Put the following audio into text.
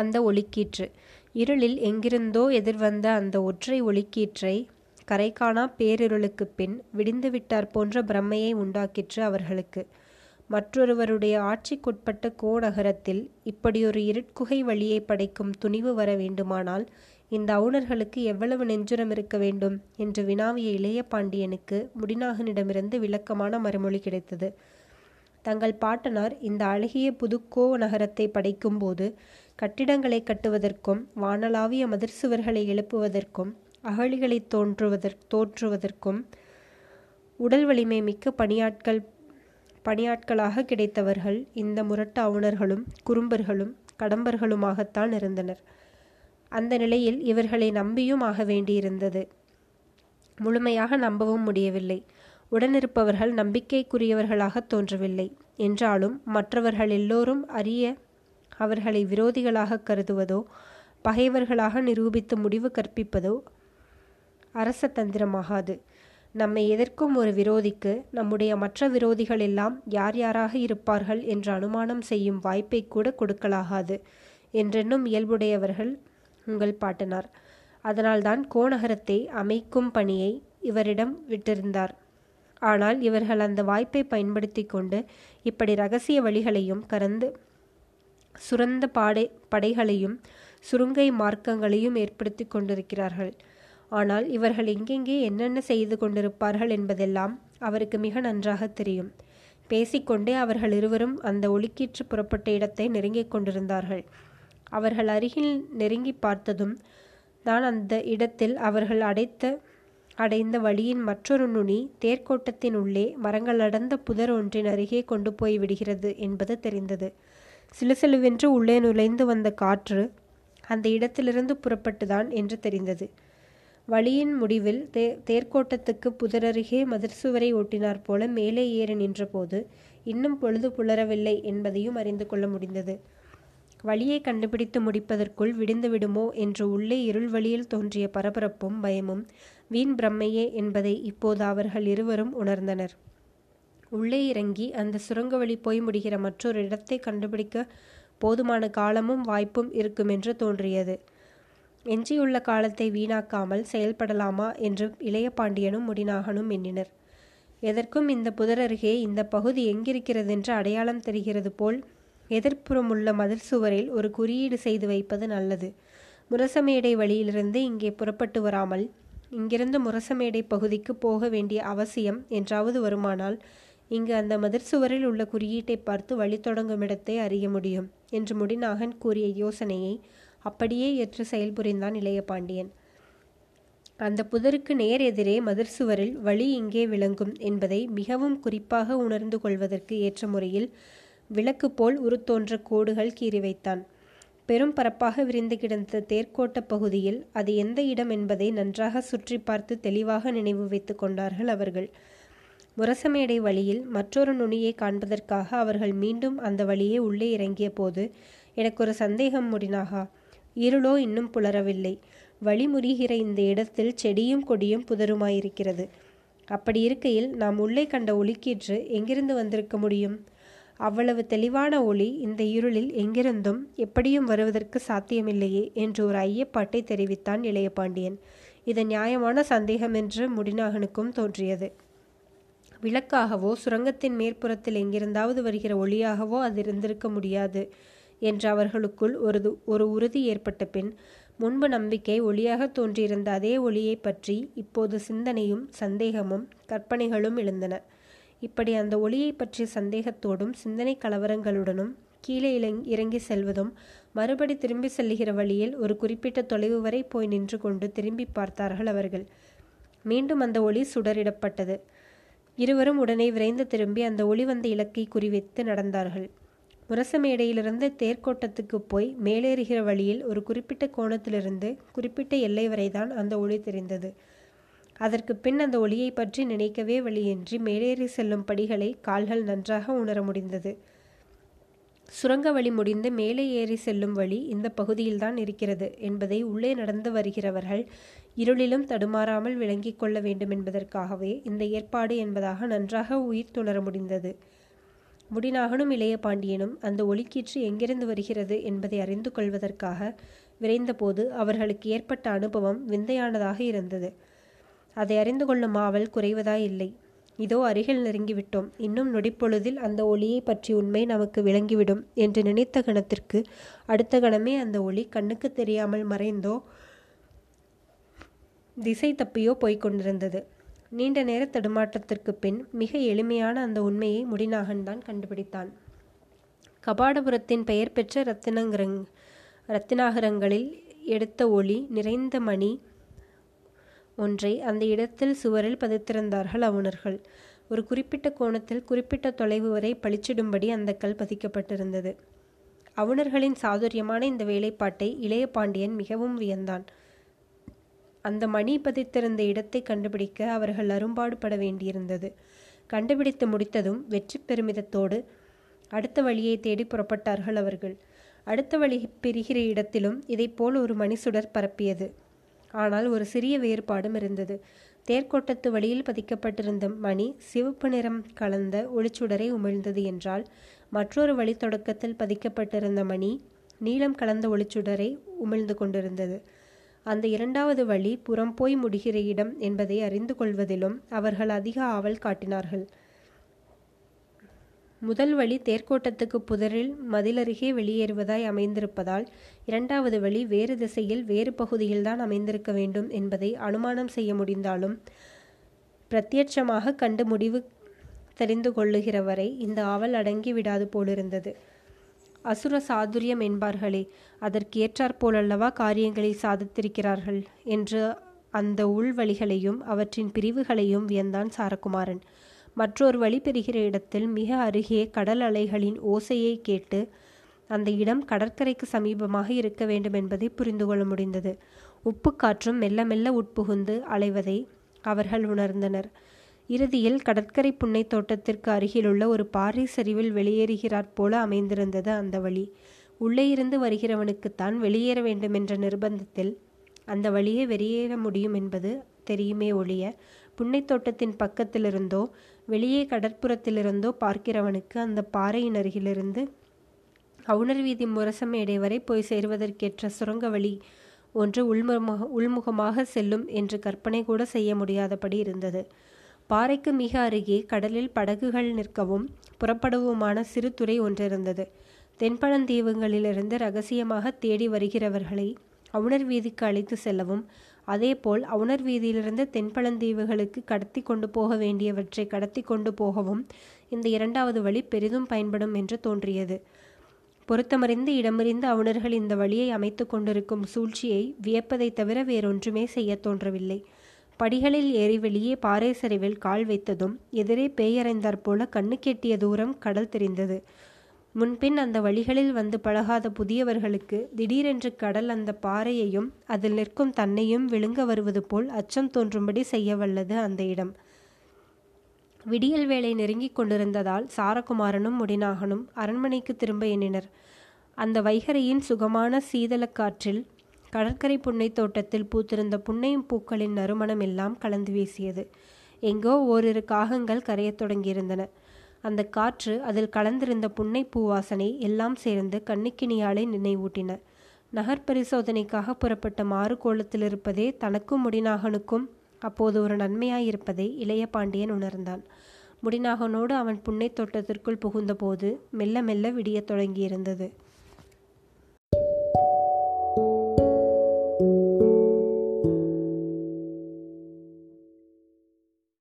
அந்த ஒளிக்கீற்று. இருளில் எங்கிருந்தோ எதிர்வந்த அந்த ஒற்றை ஒளிக்கீற்றை கரைகாணா பேரிருளுக்குப் பின் விடிந்துவிட்டார் போன்ற பிரமையை உண்டாக்கிற்று அவர்களுக்கு. மற்றொருவருடைய ஆட்சிக்குட்பட்ட கோநகரத்தில் இப்படியொரு இருட்குகை வழியை படைக்கும் துணிவு வர வேண்டுமானால் இந்த அவுணர்களுக்கு எவ்வளவு நெஞ்சுரம் இருக்க வேண்டும்? என்று வினாவிய இளைய பாண்டியனுக்கு முடிநாகனிடமிருந்து விளக்கமான மறுமொழி கிடைத்தது. தங்கள் பாட்டனார் இந்த அழகிய புதுக்கோ நகரத்தை படைக்கும்போது கட்டிடங்களை கட்டுவதற்கும் வானளாவிய மதிர்சுவர்களை எழுப்புவதற்கும் அகழிகளை தோன்றுவதற் தோற்றுவதற்கும் உடல் வலிமை மிக்க பணியாட்கள் பணியாட்களாக கிடைத்தவர்கள் இந்த முரட்டு அவுணர்களும் குறும்பர்களும் கடம்பர்களுமாகத்தான் இருந்தனர். அந்த நிலையில் இவர்களை நம்பியும் ஆக வேண்டியிருந்தது. முழுமையாக நம்பவும் முடியவில்லை. உடனிருப்பவர்கள் நம்பிக்கைக்குரியவர்களாக தோன்றவில்லை. என்றாலும் மற்றவர்கள் எல்லோரும் அறிய அவர்களை விரோதிகளாக கருதுவதோ பகைவர்களாக நிரூபித்து முடிவு கற்பிப்பதோ அரச தந்திரமாகாது. நம்மை எதிர்க்கும் ஒரு விரோதிக்கு நம்முடைய மற்ற விரோதிகள் எல்லாம் யார் யாராக இருப்பார்கள் என்று அனுமானம் செய்யும் வாய்ப்பை கூட கொடுக்கலாகாது என்றென்னும் இயல்புடையவர்கள் உங்கள் பாட்டனார். அதனால்தான் கோநகரத்தை அமைக்கும் பணியை இவரிடம் விட்டிருந்தார். ஆனால் இவர்கள் அந்த வாய்ப்பை பயன்படுத்தி கொண்டு இப்படி ரகசிய வழிகளையும் கறந்து சுரந்த பாடை படைகளையும் சுருங்கை மார்க்கங்களையும் ஏற்படுத்தி கொண்டிருக்கிறார்கள். ஆனால் இவர்கள் எங்கெங்கே என்னென்ன செய்து கொண்டிருப்பார்கள் என்பதெல்லாம் அவருக்கு மிக நன்றாக தெரியும். பேசிக்கொண்டே அவர்கள் இருவரும் அந்த ஒளிக்கீற்று புறப்பட்ட இடத்தை நெருங்கிக் கொண்டிருந்தார்கள். அவர்கள் அருகில் நெருங்கி பார்த்ததும் தான் அந்த இடத்தில் அவர்கள் அடைத்த அடைந்த வழியின் மற்றொரு நுனி தேர்க்கோட்டத்தின் உள்ளே மரங்களடர்ந்த புதர் ஒன்றின் அருகே கொண்டு போய் விடுகிறது என்பது தெரிந்தது. சிலுசிலுவென்று உள்ளே நுழைந்து வந்த காற்று அந்த இடத்திலிருந்து புறப்பட்டுதான் என்று தெரிந்தது. வழியின் முடிவில் தே தேர்க்கோட்டத்துக்கு புதரருகே மதிர்சுவரை ஓட்டினார் போல மேலே ஏறி நின்றபோது இன்னும் பொழுது புலரவில்லை என்பதையும் அறிந்து கொள்ள முடிந்தது. வழியை கண்டுபிடித்து முடிப்பதற்குள் விடிந்து விடுமோ என்று உள்ளே இருள் வழியில் தோன்றிய பரபரப்பும் பயமும் வீண் பிரம்மையே என்பதை இப்போது அவர்கள் இருவரும் உணர்ந்தனர். உள்ளே இறங்கி அந்த சுரங்க வழி போய் முடிகிற மற்றொரு இடத்தை கண்டுபிடிக்க போதுமான காலமும் வாய்ப்பும் இருக்கும் என்று தோன்றியது. எஞ்சியுள்ள காலத்தை வீணாக்காமல் செயல்படலாமா என்று இளைய பாண்டியனும் முடிநாகனும் எண்ணினர். எதற்கும் இந்த புதர் அருகே இந்த பகுதி எங்கிருக்கிறதென்று அடையாளம் தெரிகிறது போல் எதிர்ப்புறமுள்ள மதில் சுவரில் ஒரு குறியீடு செய்து வைப்பது நல்லது. முரசமேடை வழியிலிருந்து இங்கே புறப்பட்டு வராமல் இங்கிருந்து முரசமேடை பகுதிக்கு போக வேண்டிய அவசியம் என்றாவது வருமானால் இங்கு அந்த மதிர் சுவரில் உள்ள குறியீட்டை பார்த்து வழி தொடங்கும் இடத்தை அறிய முடியும் என்று முடிநாகன் கூறிய யோசனையை அப்படியே ஏற்று செயல்புரிந்தான் இளைய பாண்டியன். அந்த புதருக்கு நேர் எதிரே மதிர் சுவரில் வழி இங்கே விளங்கும் என்பதை மிகவும் குறிப்பாக உணர்ந்து கொள்வதற்கு ஏற்ற முறையில் விளக்கு போல் உருத்தோன்ற கோடுகள் கீறி வைத்தான் பெரும் பரப்பாக விரிந்து கிடந்த தேர்க்கோட்ட பகுதியில் அது எந்த இடம் என்பதை நன்றாக சுற்றி பார்த்து தெளிவாக நினைவு வைத்து கொண்டார்கள் அவர்கள். முரசமேடை வழியில் மற்றொரு நுனியை காண்பதற்காக அவர்கள் மீண்டும் அந்த வழியே உள்ளே இறங்கிய போது எனக்கு ஒரு சந்தேகம் முடினாகா? இருளோ இன்னும் புலரவில்லை. வழி முறிகிற இந்த இடத்தில் செடியும் கொடியும் புதருமாயிருக்கிறது. அப்படி இருக்கையில் நாம் உள்ளே கண்ட ஒளிக்கீற்று எங்கிருந்து வந்திருக்க முடியும்? அவ்வளவு தெளிவான ஒளி இந்த இருளில் எங்கிருந்தும் எப்படியும் வருவதற்கு சாத்தியமில்லையே என்று ஒரு ஐயப்பாட்டை தெரிவித்தான் இளைய பாண்டியன். இது நியாயமான சந்தேகம் என்று முடிநாகனுக்கும் தோன்றியது. விளக்காகவோ சுரங்கத்தின் மேற்புறத்தில் எங்கிருந்தாவது வருகிற ஒளியாகவோ அது இருந்திருக்க முடியாது என்று அவர்களுக்குள் ஒரு ஒரு உறுதி ஏற்பட்ட பின் முன்பு நம்பிக்கை ஒளியாக தோன்றியிருந்த அதே ஒளியை பற்றி இப்போது சிந்தனையும் சந்தேகமும் கற்பனைகளும் எழுந்தன. இப்படி அந்த ஒளியை பற்றிய சந்தேகத்தோடும் சிந்தனை கலவரங்களுடனும் கீழே இறங்கி செல்வதும் மறுபடி திரும்பி செல்லுகிற வழியில் ஒரு குறிப்பிட்ட தொலைவு வரை போய் நின்று கொண்டு திரும்பி பார்த்தார்கள் அவர்கள். மீண்டும் அந்த ஒளி சுடரிடப்பட்டது. இருவரும் உடனே விரைந்து திரும்பி அந்த ஒளி வந்த இலக்கை குறிவைத்து நடந்தார்கள். முரசமேடையிலிருந்து தேர்க்கோட்டத்துக்கு போய் மேலேறுகிற வழியில் ஒரு குறிப்பிட்ட கோணத்திலிருந்து குறிப்பிட்ட எல்லை வரைதான் அந்த ஒளி தெரிந்தது. அதற்கு பின் அந்த ஒளியை பற்றி நினைக்கவே வழியின்றி மேலேறி செல்லும் படிகளை கால்கள் நன்றாக உணர முடிந்தது. சுரங்க வழி முடிந்து மேலே ஏறி செல்லும் வழி இந்த பகுதியில்தான் இருக்கிறது என்பதை உள்ளே நடந்து வருகிறவர்கள் இருளிலும் தடுமாறாமல் விளங்கிக் கொள்ள வேண்டும் என்பதற்காகவே இந்த ஏற்பாடு என்பதாக நன்றாக உயிர் துணர முடிந்தது. முடிநாகனும் இளைய பாண்டியனும் அந்த ஒளிக்கீற்று எங்கிருந்து வருகிறது என்பதை அறிந்து கொள்வதற்காக விரைந்தபோது அவர்களுக்கு ஏற்பட்ட அனுபவம் விந்தையானதாக இருந்தது. அதை அறிந்து கொள்ளும் ஆவல் குறைவதாயில்லை இதோ அருகில் நெருங்கிவிட்டோம். இன்னும் நொடிப்பொழுதில் அந்த ஒளியை பற்றி உண்மை நமக்கு விளங்கிவிடும் என்று நினைத்த கணத்திற்கு அடுத்த கணமே அந்த ஒளி கண்ணுக்கு தெரியாமல் மறைந்தோ திசை தப்பியோ போய்கொண்டிருந்தது நீண்ட நேர தடுமாற்றத்திற்கு பின் மிக எளிமையான அந்த உண்மையை முடிநாகன் தான் கண்டுபிடித்தான். கபாடபுரத்தின் பெயர் பெற்ற ரத்தினங்கரங் ரத்தினாகரங்களில் எடுத்த ஒளி நிறைந்த மணி ஒன்றை அந்த இடத்தில் சுவரில் பதித்திருந்தார்கள் அவுணர்கள் ஒரு குறிப்பிட்ட கோணத்தில் குறிப்பிட்ட தொலைவு வரை பளிச்சிடும்படி அந்த கல் பதிக்கப்பட்டிருந்தது. அவுணர்களின் சாதுரியமான இந்த வேலைப்பாட்டை இளைய பாண்டியன் மிகவும் வியந்தான். அந்த மணி பதித்திருந்த இடத்தை கண்டுபிடிக்க அவர்கள் அரும்பாடுபட வேண்டியிருந்தது. கண்டுபிடித்து முடித்ததும் வெற்றி பெருமிதத்தோடு அடுத்த வழியை தேடி புறப்பட்டார்கள் அவர்கள். அடுத்த வழி பிரிகிற இடத்திலும் இதைப்போல் ஒரு மணிசுடர் பரப்பியது. ஆனால் ஒரு சிறிய வேறுபாடும் இருந்தது. தேர்க்கோட்டத்து வழியில் பதிக்கப்பட்டிருந்த மணி சிவப்பு நிறம் கலந்த ஒளிச்சுடரை உமிழ்ந்தது என்றால் மற்றொரு வழி தொடக்கத்தில் பதிக்கப்பட்டிருந்த மணி நீளம் கலந்த ஒளிச்சுடரை உமிழ்ந்து கொண்டிருந்தது. அந்த இரண்டாவது வழி புறம் போய் முடிகிற இடம் என்பதை அறிந்து கொள்வதிலும் அவர்கள் அதிக ஆவல் காட்டினார்கள். முதல் வழி தேர்க்கோட்டத்துக்கு புதரில் மதிலருகே வெளியேறுவதாய் அமைந்திருப்பதால் இரண்டாவது வழி வேறு திசையில் வேறு பகுதியில்தான் அமைந்திருக்க வேண்டும் என்பதை அனுமானம் செய்ய முடிந்தாலும் பிரத்யட்சமாக கண்டு முடிவு தெரிந்து கொள்ளுகிற வரை இந்த ஆவல் அடங்கி விடாது போலிருந்தது. அசுர சாதுரியம் என்பார்களே அதற்கு ஏற்றாற்போலல்லவா காரியங்களை சாதித்திருக்கிறார்கள் என்று அந்த உள்வழிகளையும் அவற்றின் பிரிவுகளையும் வியந்தான் சாரகுமாரன். மற்றொரு வழி பெறுகிற இடத்தில் மிக அருகே கடல் அலைகளின் ஓசையை கேட்டு அந்த இடம் கடற்கரைக்கு சமீபமாக இருக்க வேண்டும் என்பதை புரிந்து கொள்ள முடிந்தது. உப்பு காற்றும் மெல்ல மெல்ல உட்புகுந்து அலைவதை அவர்கள் உணர்ந்தனர். இறுதியில் கடற்கரை புன்னை தோட்டத்திற்கு அருகிலுள்ள ஒரு பாறை சரிவில் வெளியேறுகிறாற் போல அமைந்திருந்தது அந்த வழி. உள்ளே இருந்து வருகிறவனுக்குத்தான் வெளியேற வேண்டும் என்ற நிர்பந்தத்தில் அந்த வழியே வெளியேற முடியும் என்பது தெரியுமே ஒழிய புன்னை தோட்டத்தின் பக்கத்திலிருந்தோ வெளியே கடற்புறத்திலிருந்தோ பார்க்கிறவனுக்கு அந்த பாறையின் அருகிலிருந்து அவுணர் வீதி முரசமேடை வரை போய் சேருவதற்கேற்ற சுரங்க வழி ஒன்று உள்முகமாக உள்முகமாக செல்லும் என்று கற்பனை கூட செய்ய முடியாதபடி இருந்தது. பாறைக்கு மிக அருகே கடலில் படகுகள் நிற்கவும் புறப்படவுமான சிறு துறை ஒன்றிருந்தது. தென்பழந்தீவுகளிலிருந்து ரகசியமாக தேடி வருகிறவர்களை அவுணர் வீதிக்கு அழைத்து செல்லவும் அதேபோல் அவுணர் வீதியிலிருந்து தென்பழந்தீவுகளுக்கு கடத்தி கொண்டு போக வேண்டியவற்றை கடத்தி கொண்டு போகவும் இந்த இரண்டாவது வழி பெரிதும் பயன்படும் என்று தோன்றியது. பொருத்தமறிந்து இடமறிந்து அவுணர்கள் இந்த வழியை அமைத்து கொண்டிருக்கும் சூழ்ச்சியை வியப்பதை தவிர வேறொன்றுமே செய்ய தோன்றவில்லை. படிகளில் ஏறி வெளியே பாறை சரிவில் கால் வைத்ததும் எதிரே பேயறைந்தாற் போல கண்ணு கெட்டிய தூரம் கடல் தெரிந்தது. முன்பின் அந்த வழிகளில் வந்து பழகாத புதியவர்களுக்கு திடீரென்று கடல் அந்த பாறையையும் அதில் நிற்கும் தன்னையும் விழுங்க வருவது போல் அச்சம் தோன்றும்படி செய்ய வல்லது அந்த இடம். விடியல் வேலை நெருங்கிக் கொண்டிருந்ததால் சாரகுமாரனும் முடிநாகனும் அரண்மனைக்கு திரும்ப எண்ணினர். அந்த வைகரையின் சுகமான சீதளக்காற்றில் கடற்கரை புன்னை தோட்டத்தில் பூத்திருந்த புன்னையும் பூக்களின் நறுமணம் எல்லாம் கலந்து வீசியது. எங்கோ ஓரிரு காகங்கள் கரையத் தொடங்கியிருந்தன. அந்த காற்று அதில் கலந்திருந்த புன்னை பூவாசனை எல்லாம் சேர்ந்து கண்ணுக்கினியாலை நினைவூட்டின. நகர் பரிசோதனைக்காக புறப்பட்ட மாறு கோலத்தில் இருப்பதே தனக்கும் முடிநாகனுக்கும் அப்போது ஒரு நன்மையாயிருப்பதை இளைய பாண்டியன் உணர்ந்தான். முடிநாகனோடு அவன் புன்னை தோட்டத்திற்குள் புகுந்தபோது மெல்ல மெல்ல விடியத் தொடங்கியிருந்தது.